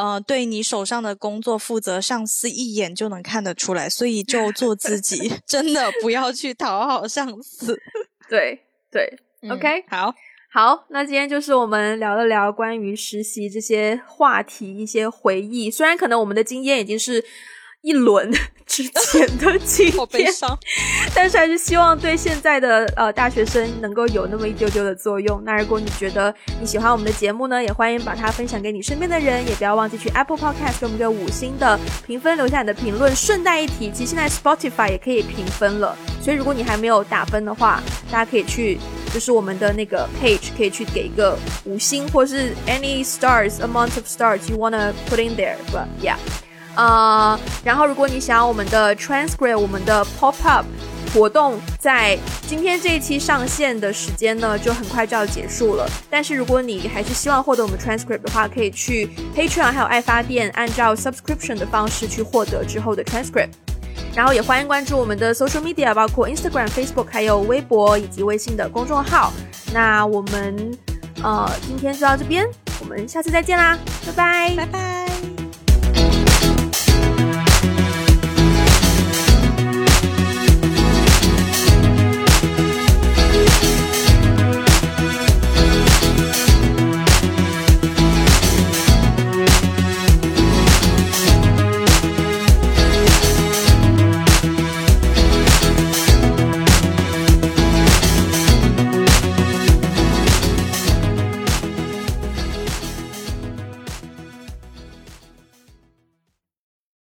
呃对你手上的工作负责，上司一眼就能看得出来。所以就做自己，真的不要去讨好上司。对对嗯 OK 好，好，那今天就是我们聊了聊关于实习这些话题，一些回忆。虽然可能我们的经验已经是一轮 之前的 经验，好悲伤。但是还是希望对现在的呃大学生能够有那么一丢丢的作用。那如果你觉得你喜欢我们的节目呢，也欢迎把它分享给你身边的人，也不要忘记去 Apple Podcast 给我们个五星的评分，留下你的评论。顺带一提，其实现在 Spotify 也可以评分了，所以如果你还没有打分的话，大家可以去就是我们的那个 page 可以去给一个五星，或是 any stars amount of stars you wanna put in there。But yeah。呃，然后如果你想要我们的 transcript，我们的 pop up 活动在今天这一期上线的时间呢，就很快就要结束了。但是如果你还是希望获得我们 transcript 的话，可以去 Patreon 还有爱发电，按照 subscription 的方式去获得之后的 transcript。然后也欢迎关注我们的 social media，包括 Instagram、Facebook，还有微博以及微信的公众号。那我们呃今天就到这边，我们下次再见啦，拜拜。拜拜。